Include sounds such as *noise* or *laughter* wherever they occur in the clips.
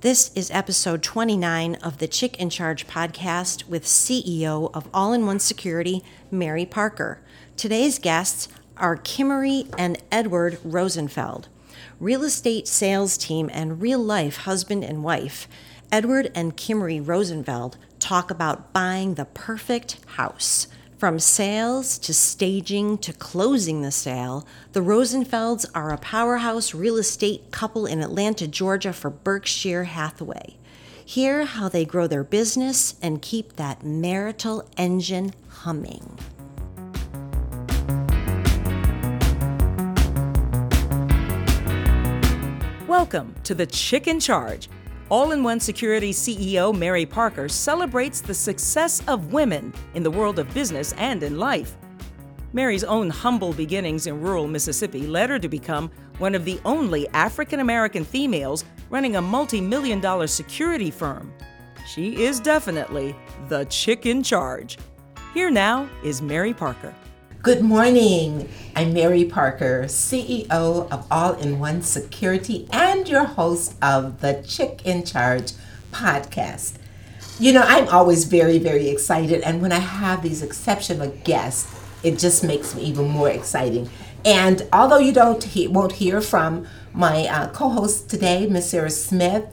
This is episode 29 of the Chick in Charge podcast with CEO of All in One Security, Mary Parker. Today's guests are Kimery and Edward Rosenfeld, real estate sales team and real life husband and wife. Edward and Kimery Rosenfeld talk about buying the perfect house. From sales to staging to closing the sale, the Rosenfelds are a powerhouse real estate couple in Atlanta, Georgia for Berkshire Hathaway. Hear how they grow their business and keep that marital engine humming. Welcome to the Chick in Charge. All in One Security CEO Mary Parker celebrates the success of women in the world of business and in life. Mary's own humble beginnings in rural Mississippi led her to become one of the only African American females running a multi million dollar security firm. She is definitely the chick in charge. Here now is Mary Parker. Good morning. I'm Mary Parker, CEO of All in One Security and your host of the Chick in Charge podcast. You know, I'm always very, very excited, and when I have these exceptional guests, it just makes me even more exciting. And although you don't he- won't hear from my uh, co-host today, Miss Sarah Smith,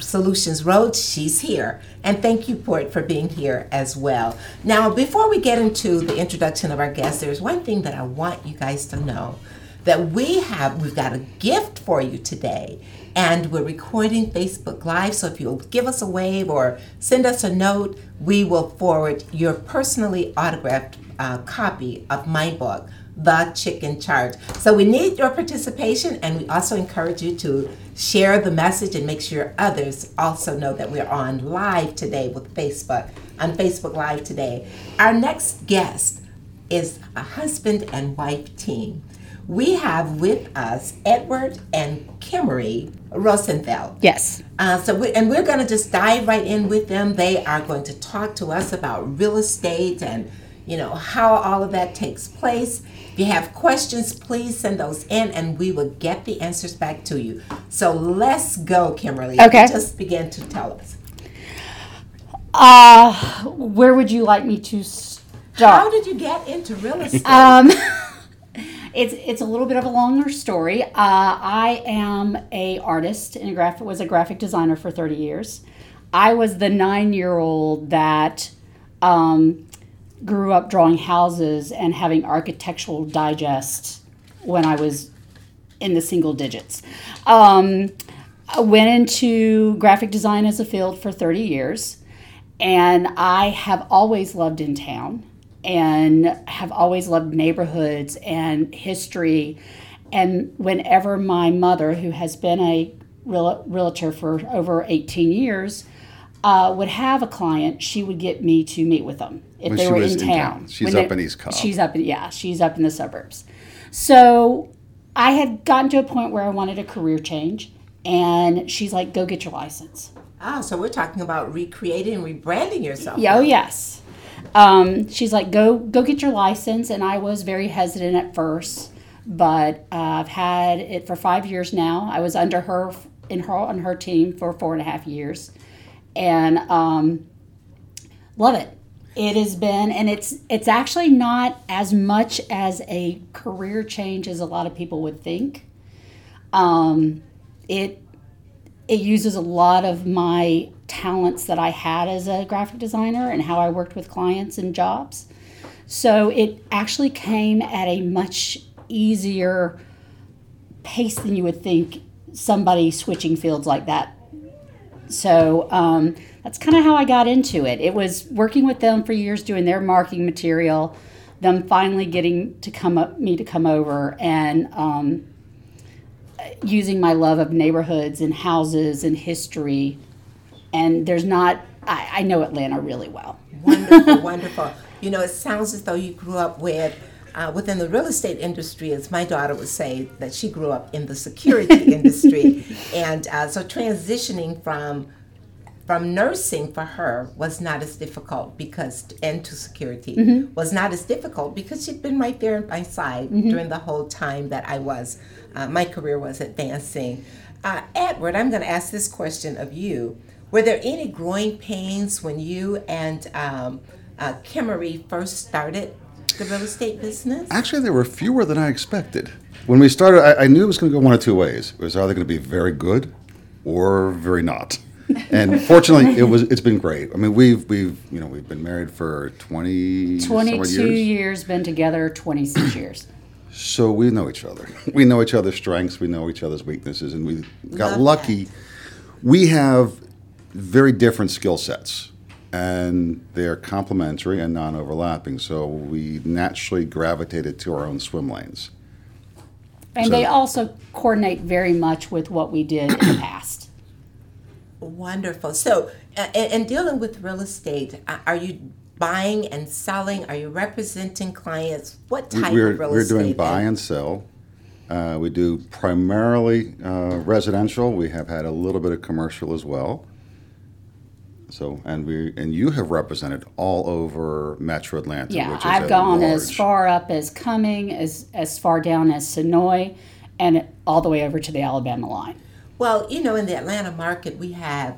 Solutions Road, she's here. And thank you, Port, for being here as well. Now, before we get into the introduction of our guests, there's one thing that I want you guys to know that we have, we've got a gift for you today. And we're recording Facebook Live, so if you'll give us a wave or send us a note, we will forward your personally autographed uh, copy of my book, The Chick in Charge. So we need your participation, and we also encourage you to share the message and make sure others also know that we're on live today with Facebook, on Facebook Live today. Our next guest is a husband and wife team. We have with us Edward and Kimery Rosenfeld. Yes. Uh, so, we, and we're going to just dive right in with them. They are going to talk to us about real estate and you know how all of that takes place. If you have questions, please send those in, and we will get the answers back to you. So let's go, Kimberly. Okay. Just begin to tell us. Uh, where would you like me to start? How did you get into real *laughs* estate? Um, *laughs* it's it's a little bit of a longer story. Uh, I am a artist and a graphic was a graphic designer for thirty years. I was the nine year old that um, grew up drawing houses and having architectural digest when I was in the single digits. Um, I went into graphic design as a field for 30 years, and I have always loved in town and have always loved neighborhoods and history. And whenever my mother, who has been a real, realtor for over 18 years, uh, would have a client, she would get me to meet with them if When they were was in in town. town. She's When up in East Cobb. She's up in yeah, she's up in the suburbs. So I had gotten to a point where I wanted a career change, and she's like, "Go get your license." Ah, so we're talking about recreating and rebranding yourself. Yeah, oh yes. Um, she's like, "Go go get your license," and I was very hesitant at first, but uh, I've had it for five years now. I was under her in her on her team for four and a half years, and um, love it. It has been, and it's it's actually not as much as a career change as a lot of people would think. Um, it it uses a lot of my talents that I had as a graphic designer and how I worked with clients and jobs. So it actually came at a much easier pace than you would think somebody switching fields like that. So um, that's kind of how I got into it. It was working with them for years, doing their marketing material, them finally getting to come up me to come over and um, using my love of neighborhoods and houses and history. And there's not, I, I know Atlanta really well. Wonderful, *laughs* wonderful. You know, it sounds as though you grew up with, uh, within the real estate industry, as my daughter would say, that she grew up in the security *laughs* industry. And uh, so transitioning from from nursing for her was not as difficult because and to security was not as difficult because she'd been right there at my side during the whole time that I was uh, my career was advancing. Uh, Edward, I'm going to ask this question of you. Were there any growing pains when you and um, uh, Kimery first started the real estate business? Actually, there were fewer than I expected. When we started, I, I knew it was going to go one of two ways. It was either going to be very good or very not. *laughs* And fortunately, it was. It's been great. I mean, we've we've you know we've been married for twenty 22 years. years, been together 26 *clears throat* years. So we know each other. We know each other's strengths. We know each other's weaknesses, and we got Love lucky. We have very different skill sets, and they're complementary and non-overlapping. So we naturally gravitated to our own swim lanes. And So- they also coordinate very much with what we did in the past. Wonderful. So, uh, and, and dealing with real estate, uh, are you buying and selling? Are you representing clients? What type we're, of real estate? we're estate? doing buy and sell. Uh, we do primarily uh, residential. We have had a little bit of commercial as well. So, and we and you have represented all over Metro Atlanta. Yeah, which is I've a gone as far up as Cumming, as, as far down as Senoia, and all the way over to the Alabama line. Well, you know, in the Atlanta market, we have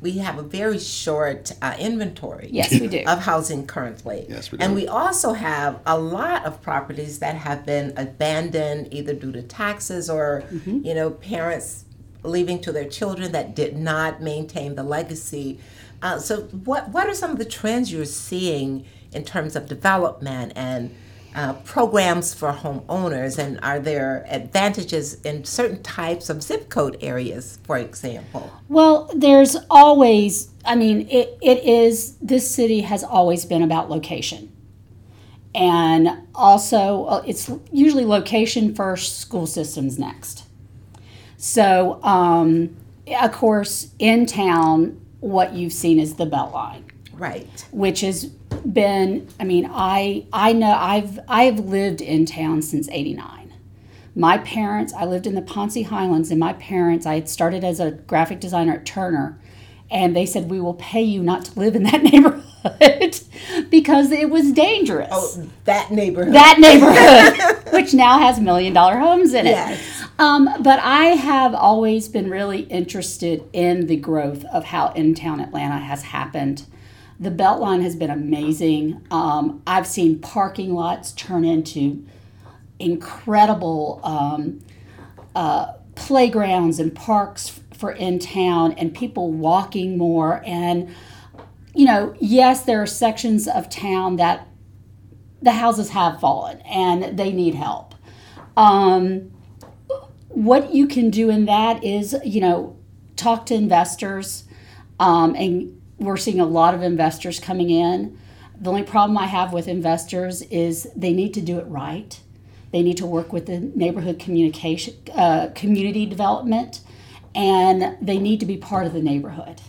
we have a very short uh, inventory. Yes, we do. Of housing currently. Yes, we do. And we also have a lot of properties that have been abandoned either due to taxes or, Mm-hmm. you know, parents leaving to their children that did not maintain the legacy. Uh, so, what what are some of the trends you're seeing in terms of development and uh, programs for homeowners? And are there advantages in certain types of zip code areas, for example? Well, there's always, I mean, it, it is, this city has always been about location. And also, uh, it's usually location first, school systems next. So, um, of course, in town, what you've seen is the Beltline Right. which has been i mean i i know i've i've lived in town since 89 my parents i lived in the Poncey highlands and my parents i had started as a graphic designer at turner and they said we will pay you not to live in that *laughs* neighborhood because it was dangerous Oh, that neighborhood. that neighborhood, *laughs* which now has million dollar homes in it. Yes. Um, but I have always been really interested in the growth of how in town Atlanta has happened. The Beltline has been amazing. Um, I've seen parking lots turn into incredible um, uh, playgrounds and parks for in town and people walking more. And, you know, yes, there are sections of town that the houses have fallen and they need help. Um, what you can do in that is, you know, talk to investors, um, and we're seeing a lot of investors coming in. The only problem I have with investors is they need to do it right. They need to work with the neighborhood communication, uh, community development, and they need to be part of the neighborhood.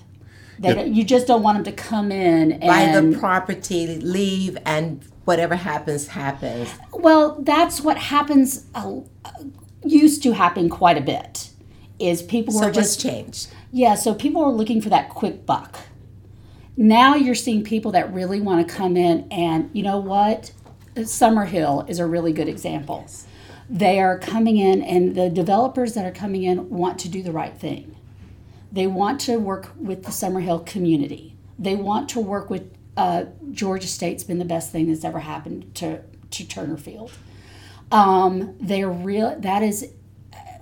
They don't, you just don't want them to come in Buy the property, leave, and whatever happens, happens. Well, that's what happens. Uh, used to happen quite a bit. Is people So just changed? yeah. So people were looking for that quick buck. Now you're seeing people that really want to come in, and you know what? Summerhill is a really good example. They are coming in, and the developers that are coming in want to do the right thing. They want to work with the Summerhill community. They want to work with uh, Georgia State's been the best thing that's ever happened to to Turner Field. Um, they're real. That is,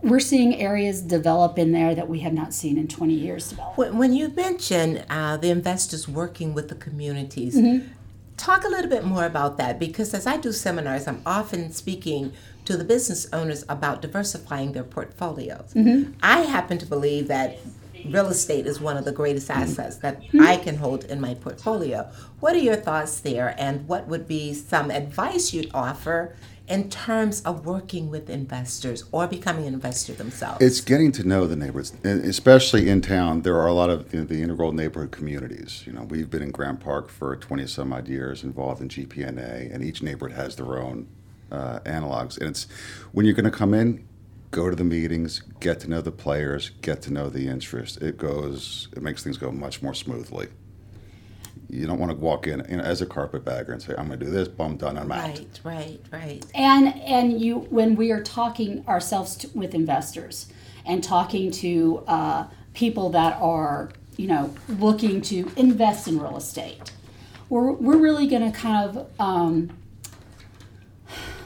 we're seeing areas develop in there that we have not seen in 20 years develop. When, when you mention uh, the investors working with the communities, Mm-hmm. talk a little bit more about that because as I do seminars, I'm often speaking to the business owners about diversifying their portfolios. Mm-hmm. I happen to believe that real estate is one of the greatest assets that Mm-hmm. I can hold in my portfolio. What are your thoughts there, and what would be some advice you'd offer? In terms of working with investors or becoming an investor themselves, It's getting to know the neighborhoods, especially in town. There are a lot of you know, the integral neighborhood communities. You know, we've been in Grant Park for twenty some odd years, involved in GPNA, and each neighborhood has their own uh, analogs. And it's when you're going to come in, go to the meetings, get to know the players, get to know the interest. It goes, it makes things go much more smoothly. You don't want to walk in you know, as a carpetbagger and say, "I'm going to do this, boom, done, I'm out." right, right, right. And and you when we are talking ourselves to, with investors, and talking to uh, people that are, you know, looking to invest in real estate. We're, we're really going to kind of um,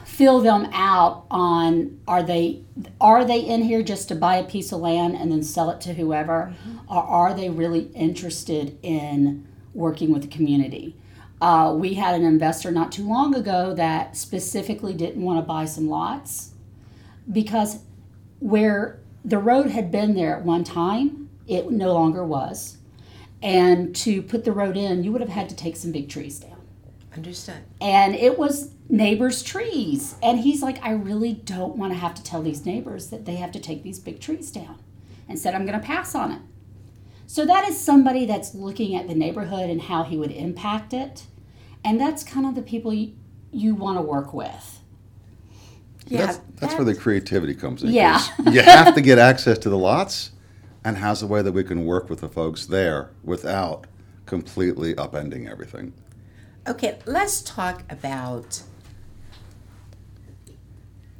fill them out on are they are they in here just to buy a piece of land and then sell it to whoever or are they really interested in working with the community uh, we had an investor not too long ago that specifically didn't want to buy some lots because where the road had been there at one time it no longer was and to put the road in you would have had to take some big trees down Understood. and it was neighbors' trees. And he's like, I really don't want to have to tell these neighbors that they have to take these big trees down. And said, I'm going to pass on it. So that is somebody that's looking at the neighborhood and how he would impact it. And that's kind of the people you, you want to work with. Yeah, that's, that's where the creativity comes in. Yeah. you have to get access to the lots, and how's the way that we can work with the folks there without completely upending everything? Okay, let's talk about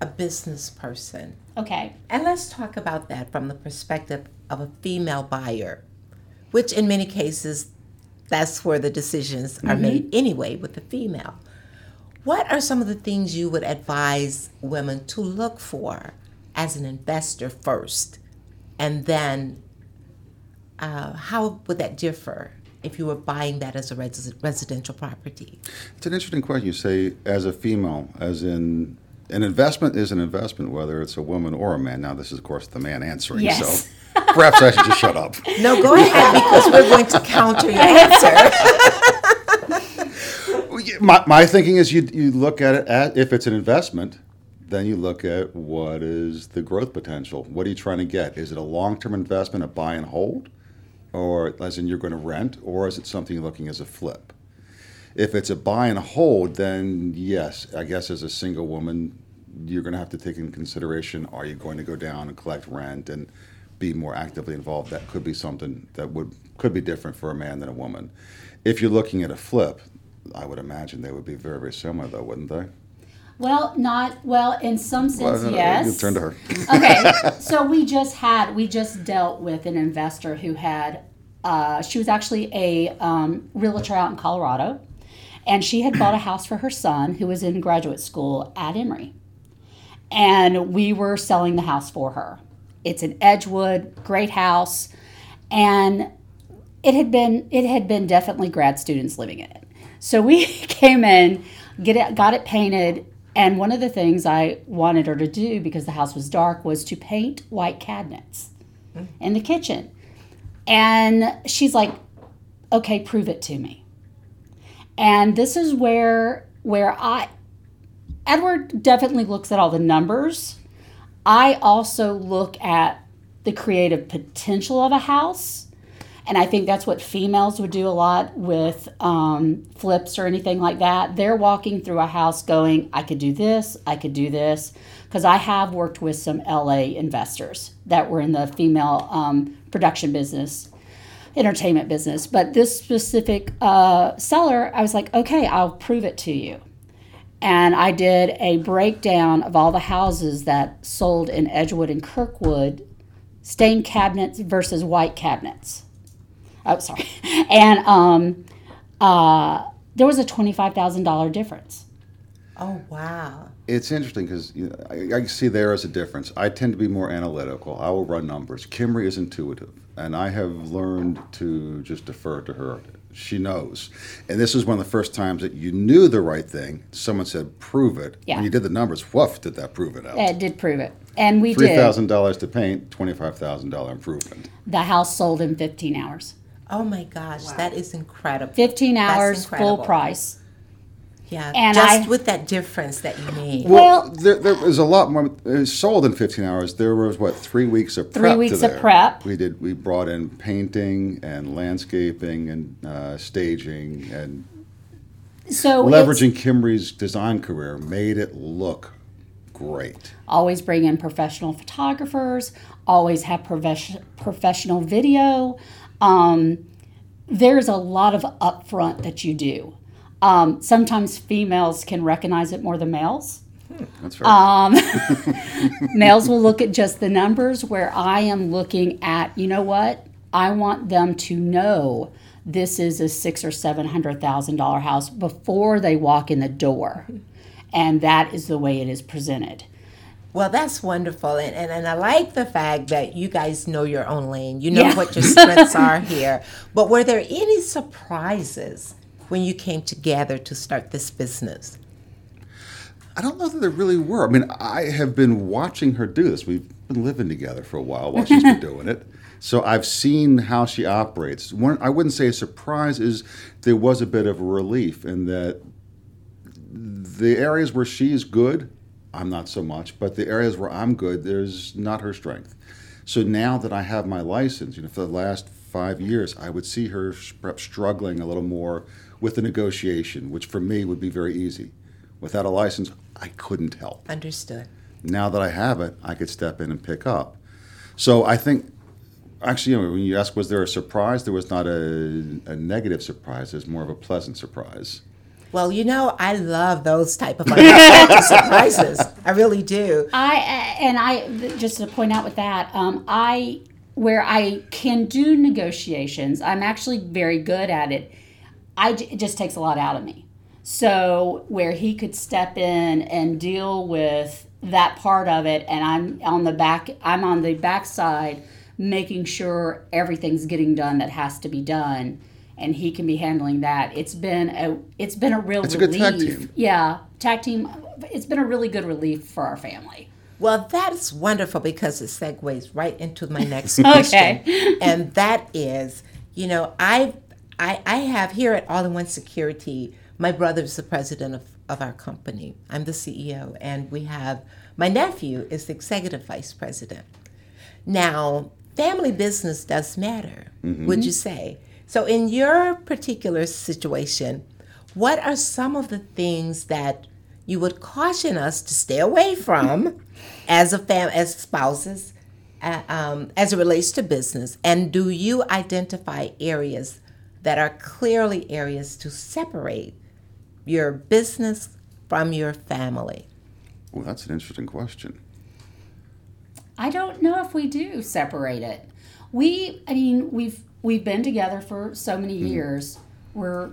a business person. Okay. And let's talk about that from the perspective of a female buyer, which in many cases, that's where the decisions are made anyway with the female. What are some of the things you would advise women to look for as an investor first? And then uh, how would that differ if you were buying that as a res- residential property? It's an interesting question. You say, as a female, as in an investment is an investment, whether it's a woman or a man. Now, this is, of course, the man answering, Yes. so *laughs* perhaps I should just shut up. No, go ahead because we're going to counter your answer. My, my thinking is you, you look at it at, if it's an investment, then you look at what is the growth potential. What are you trying to get? Is it a long term investment, a buy and hold, or as in you're going to rent, or is it something you're looking as a flip? If it's a buy and hold, then yes, I guess as a single woman, you're going to have to take in consideration are you going to go down and collect rent and be more actively involved? That could be something that would could be different for a man than a woman. If you're looking at a flip, I would imagine they would be very very similar, though, wouldn't they? Well, not, well, in some sense, Well, yes. you Turn to her. *laughs* okay, so we just had we just dealt with an investor who had uh, she was actually a um, realtor out in Colorado, and she had bought a house for her son who was in graduate school at Emory, and we were selling the house for her. It's an Edgewood, great house, and it had been it had been definitely grad students living in it. So we *laughs* came in, get it, got it painted, and one of the things I wanted her to do because the house was dark was to paint white cabinets hmm. in the kitchen. And she's like, "Okay, prove it to me." And this is where where I Edward definitely looks at all the numbers. I also look at the creative potential of a house. And I think that's what females would do a lot with um, flips or anything like that. They're walking through a house going, I could do this, I could do this. Because I have worked with some LA investors that were in the female um, production business, entertainment business. But this specific uh, seller, I was like, okay, I'll prove it to you and I did a breakdown of all the houses that sold in Edgewood and Kirkwood, stained cabinets versus white cabinets. Oh, sorry, *laughs* and um, uh, there was a twenty-five thousand dollar difference. Oh, wow. It's interesting because you know, I, I see there is a difference. I tend to be more analytical. I will run numbers. Kimery is intuitive, and I have learned to just defer to her. She knows, and this is one of the first times that you knew the right thing. Someone said, "Prove it." Yeah. When you did the numbers, woof, did that prove it out? It did prove it, and we Three did. thousand dollars to paint, twenty-five thousand dollar improvement. The house sold in fifteen hours. Oh my gosh, that is incredible. Fifteen That's hours, full price. Yeah, And just I- with that difference that you made. Well- there, there was a lot more. It was sold in 15 hours. There was what three weeks of Three prep. to weeks of prep. We did. We brought in painting and landscaping and uh, staging and So it's- leveraging Kimery's design career made it look great. always bring in professional photographers always have profes- professional video um, there's a lot of upfront that you do um, sometimes females can recognize it more than males That's right. Um, *laughs* males will look at just the numbers, where I am looking at, you know what? I want them to know this is a six or seven hundred thousand dollar house before they walk in the door, and that is the way it is presented. Well, that's wonderful. And, and, and I like the fact that you guys know your own lane. You know Yeah. what your strengths *laughs* are here. But were there any surprises when you came together to start this business? I don't know that there really were. I mean, I have been watching her do this. We've been living together for a while while she's been *laughs* doing it. So I've seen how she operates. One, I wouldn't say a surprise is there was a bit of a relief in that the areas where she's good, I'm not so much, but the areas where I'm good, there's not her strength. So now that I have my license, you know, for the last five years, I would see her perhaps struggling a little more with the negotiation, which for me would be very easy. Without a license, I couldn't help. Understood. Now that I have it, I could step in and pick up. So I think, actually, you know, when you ask, was there a surprise? There was not a, a negative surprise. There's more of a pleasant surprise. Well, you know, I love those type of *laughs* surprises. I really do. I and I just to point out with that, um, I where I can do negotiations, I'm actually very good at it. I j- it just takes a lot out of me. So where he could step in and deal with that part of it, and I'm on the back, I'm on the backside, making sure everything's getting done that has to be done, and he can be handling that. It's been a it's been a real It's a relief. good tag team. Yeah, tag team. It's been a really good relief for our family. Well, that's wonderful because it segues right into my next *laughs* question. And that is, you know, I, I I have here at All in One Security, my brother's the president of, of our company. I'm the CEO, and we have my nephew is the executive vice president. Now, family business does matter, would you say? So, in your particular situation, what are some of the things that you would caution us to stay away from *laughs* as a fam, as spouses, uh, um, as it relates to business? And do you identify areas that are clearly areas to separate your business from your family? Well, that's an interesting question. I don't know if we do separate it. We, I mean, we've we've been together for so many mm-hmm. years. We're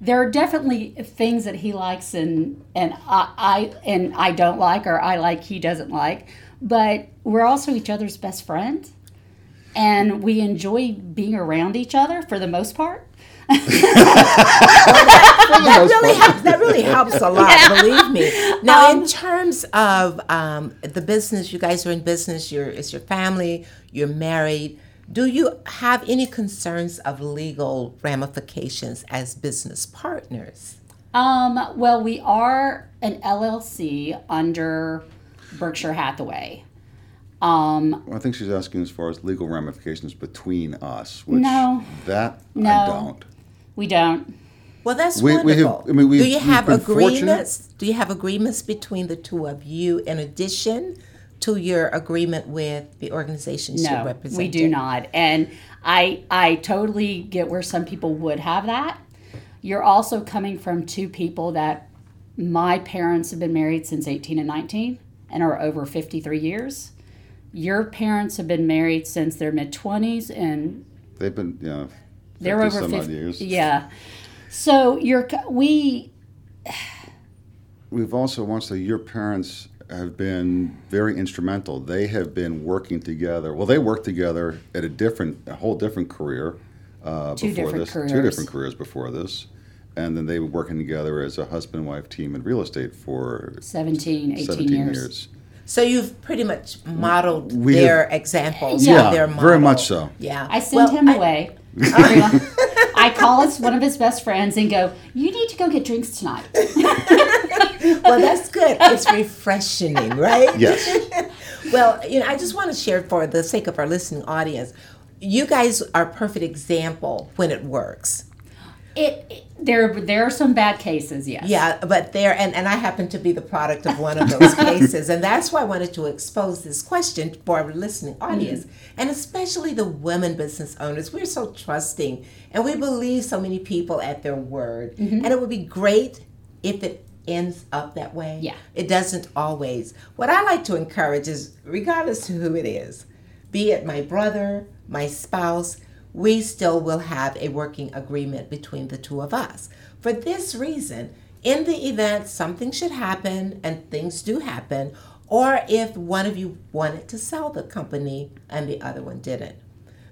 there are definitely things that he likes and and I, I and I don't like or I like he doesn't like, but we're also each other's best friend, and we enjoy being around each other for the most part. *laughs* that really helps. That really helps a lot. Believe me. *laughs* Now, in terms of um, the business, you guys are in business. You're it's your family. You're married. Do you have any concerns of legal ramifications as business partners? Um, well, we are an LLC under Berkshire Hathaway. Um, Well, I think she's asking as far as legal ramifications between us, which No. that I don't. we don't. Well, that's We- we have- wonderful. I mean, we've- Do you we've have been fortunate. agreements? Do you have agreements between the two of you in addition to your agreement with the organizations you're No, representing? we do not. And I I totally get where some people would have that. You're also coming from two people that my parents have been married since 18 and 19 and are over 53 years. Your parents have been married since their mid 20s and They've been, yeah they're over some odd 50 years. Yeah. So you're we We've also to say your parents have been very instrumental. They have been working together. Well, they worked together at a different, a whole different career uh, Two before different this. Two different careers before this, and then they were working together as a husband and wife team in real estate for 17, 18 17 years. years. So you've pretty much modeled We their have- examples. Yeah. of their very much so. Yeah. I send Well, him I- away. *laughs* I call his one of his best friends and go, "You need to go get drinks tonight." *laughs* Well, that's good. It's refreshing, right? Yes. *laughs* Well, you know, I just want to share for the sake of our listening audience. You guys are a perfect example when it works. It, it there there are some bad cases, yes. Yeah, but there, and, and I happen to be the product of one of those *laughs* cases. And that's why I wanted to expose this question for our listening mm-hmm. audience, and especially the women business owners. We're so trusting and we believe so many people at their word. Mm-hmm. And it would be great if it ends up that way. Yeah. It doesn't always. What I like to encourage is, regardless of who it is, be it my brother, my spouse, we still will have a working agreement between the two of us. For this reason, in the event something should happen, and things do happen, or if one of you wanted to sell the company and the other one didn't,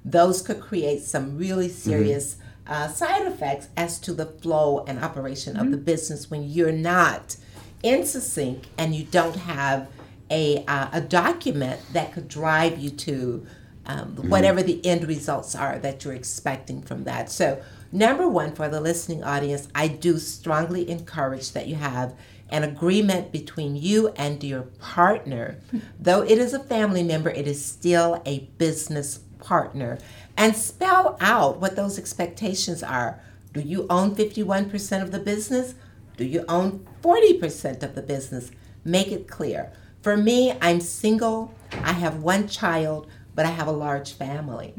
those could create some really serious uh, side effects as to the flow and operation of the business when you're not in sync and you don't have a, uh, a document that could drive you to um, whatever the end results are that you're expecting from that. So, number one, for the listening audience, I do strongly encourage that you have an agreement between you and your partner. *laughs* Though it is a family member, it is still a business partner. And spell out what those expectations are. Do you own 51% of the business? Do you own 40% of the business? Make it clear. For me, I'm single. I have one child, but I have a large family.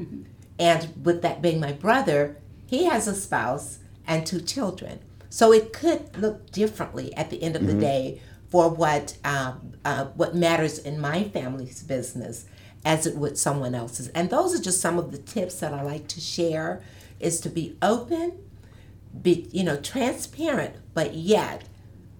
And with that being my brother, he has a spouse and two children. So it could look differently at the end of the day for what um, uh, what matters in my family's business as it would someone else's. And those are just some of the tips that I like to share: is to be open, be you know transparent, but yet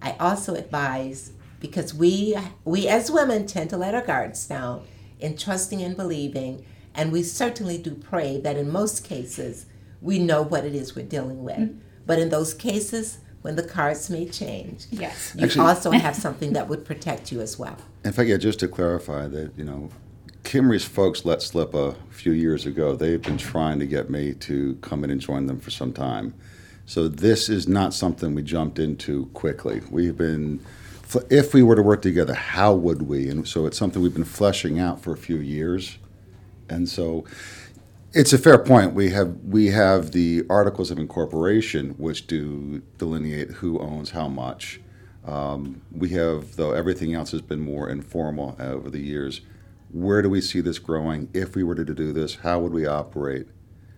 I also advise because we we as women tend to let our guards down in trusting and believing, and we certainly do pray that in most cases we know what it is we're dealing with. Mm-hmm. But in those cases when the cards may change, Yes. you Actually- also have something that would protect you as well. In fact, yeah, just to clarify that, you know, Kimery's folks let slip a few years ago. They've been trying to get me to come in and join them for some time. So this is not something we jumped into quickly. We've been, if we were to work together, how would we? And so it's something we've been fleshing out for a few years. And so it's a fair point. We have we have the articles of incorporation, which do delineate who owns how much. Um, we have, though, everything else has been more informal over the years. Where do we see this growing? If we were to do this, how would we operate?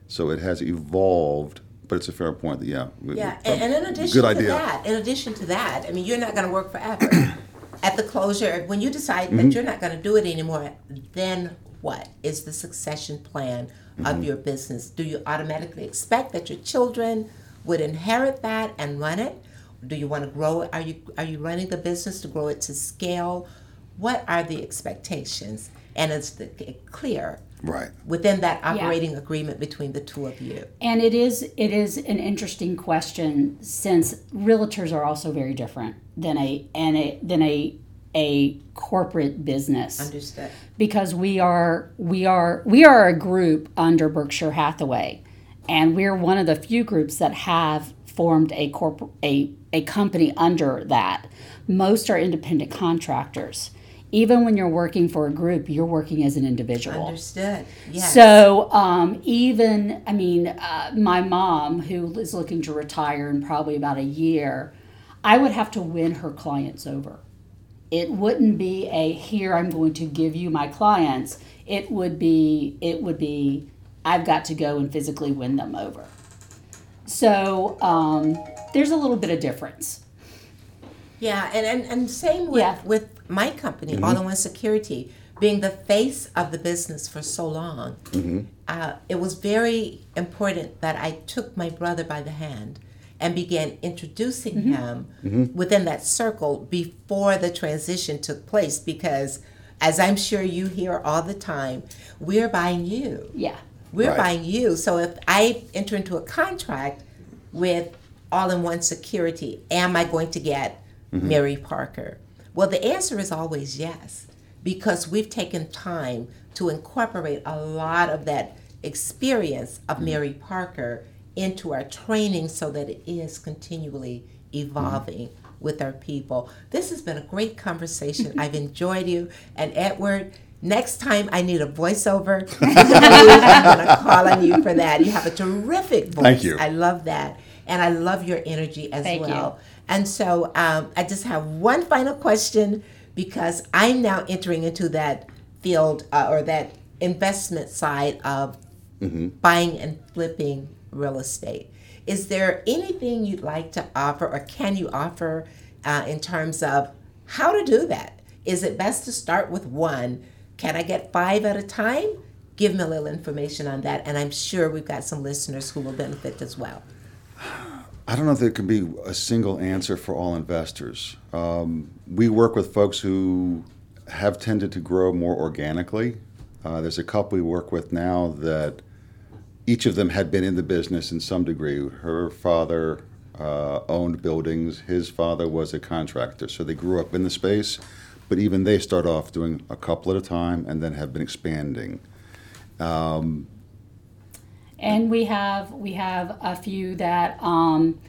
So it has evolved, but it's a fair point. That, yeah. Yeah, and, and in addition good to idea. that, in addition to that, I mean, you're not going to work forever. *coughs* At the closure, when you decide Mm-hmm. that you're not going to do it anymore, then what is the succession plan Mm-hmm. of your business? Do you automatically expect that your children would inherit that and run it? Do you want to grow it? Are you are you running the business to grow it to scale? What are the expectations? And it's the, clear Right. within that operating agreement between the two of you. And it is it is an interesting question since realtors are also very different than a and a than a a corporate business Understood. because we are we are we are a group under Berkshire Hathaway and we're one of the few groups that have formed a corp a, a company under that most are independent contractors even when you're working for a group you're working as an individual Understood. Yes. so um, even, I mean, uh, my mom, who is looking to retire in probably about a year, I would have to win her clients over. It wouldn't be a here I'm going to give you my clients. It would be it would be I've got to go and physically win them over. So um, there's a little bit of difference. Yeah, and, and, and same with, Yeah. with my company, mm-hmm. All in One Security, being the face of the business for so long. Mm-hmm. Uh, it was very important that I took my brother by the hand and began introducing mm-hmm. him within that circle before the transition took place because, as I'm sure you hear all the time, we're buying you. Yeah. We're Right. buying you. So if I enter into a contract with all in one security, am I going to get Mary Parker? Well, the answer is always yes, because we've taken time to incorporate a lot of that experience of mm-hmm. Mary Parker into our training so that it is continually evolving mm-hmm. with our people. This has been a great conversation. *laughs* I've enjoyed you. And Edward, next time I need a voiceover, *laughs* I'm going to call on you for that. You have a terrific voice. Thank you. I love that. And I love your energy as well. Thank you. Well. And so um, I just have one final question because I'm now entering into that field uh, or that investment side of buying and flipping real estate. Is there anything you'd like to offer or can you offer uh, in terms of how to do that. Is it best to start with one? Can I get five at a time? Give me a little information on that, and I'm sure we've got some listeners who will benefit as well. *sighs* *sighs* I don't know if there can be a single answer for all investors. Um, we work with folks who have tended to grow more organically. Uh, there's a couple we work with now that each of them had been in the business in some degree. Her father uh, owned buildings, his father was a contractor, so they grew up in the space. But even they start off doing a couple at a time and then have been expanding. Um, and we have we have a few that um,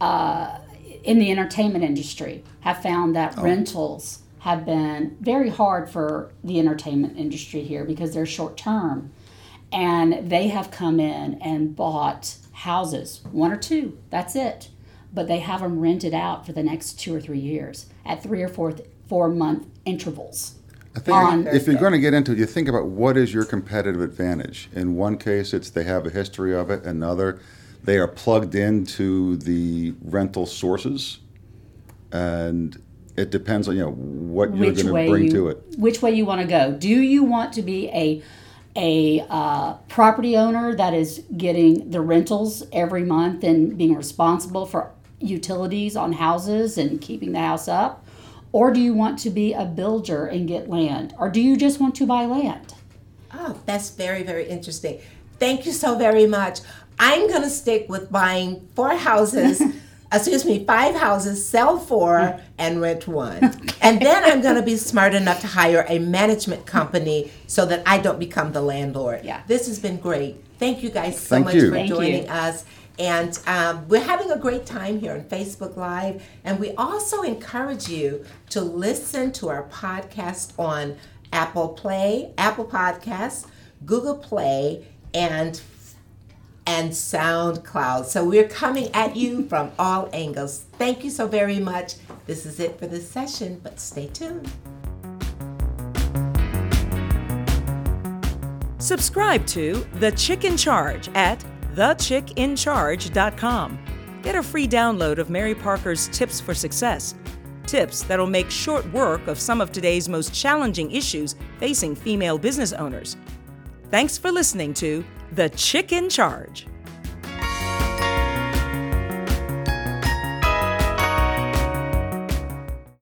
uh, in the entertainment industry have found that oh. rentals have been very hard for the entertainment industry here because they're short term. And they have come in and bought houses one or two that's it. But they have them rented out for the next two or three years at three or four four month intervals I think on, if you're going to get into it, you think about what is your competitive advantage. In one case, it's they have a history of it. Another, they are plugged into the rental sources, and it depends on you know what you're going to bring you, to it. Which way you want to go? Do you want to be a a uh, property owner that is getting the rentals every month and being responsible for utilities on houses and keeping the house up? Or do you want to be a builder and get land? Or do you just want to buy land? Oh, that's very, very interesting. Thank you so very much. I'm going to stick with buying four houses, *laughs* excuse me, five houses, sell four, *laughs* and rent one. And then I'm going to be smart enough to hire a management company so that I don't become the landlord. Yeah. This has been great. Thank you guys so Thank much you. for Thank joining you. us. And um, we're having a great time here on Facebook Live. And we also encourage you to listen to our podcast on Apple Play, Apple Podcasts, Google Play, and and SoundCloud. So we're coming at you *laughs* from all angles. Thank you so very much. This is it for this session, but stay tuned. Subscribe to The Chick in Charge at thechickincharge.com. Get a free download of Mary Parker's Tips for Success. Tips that'll make short work of some of today's most challenging issues facing female business owners. Thanks for listening to The Chick in Charge.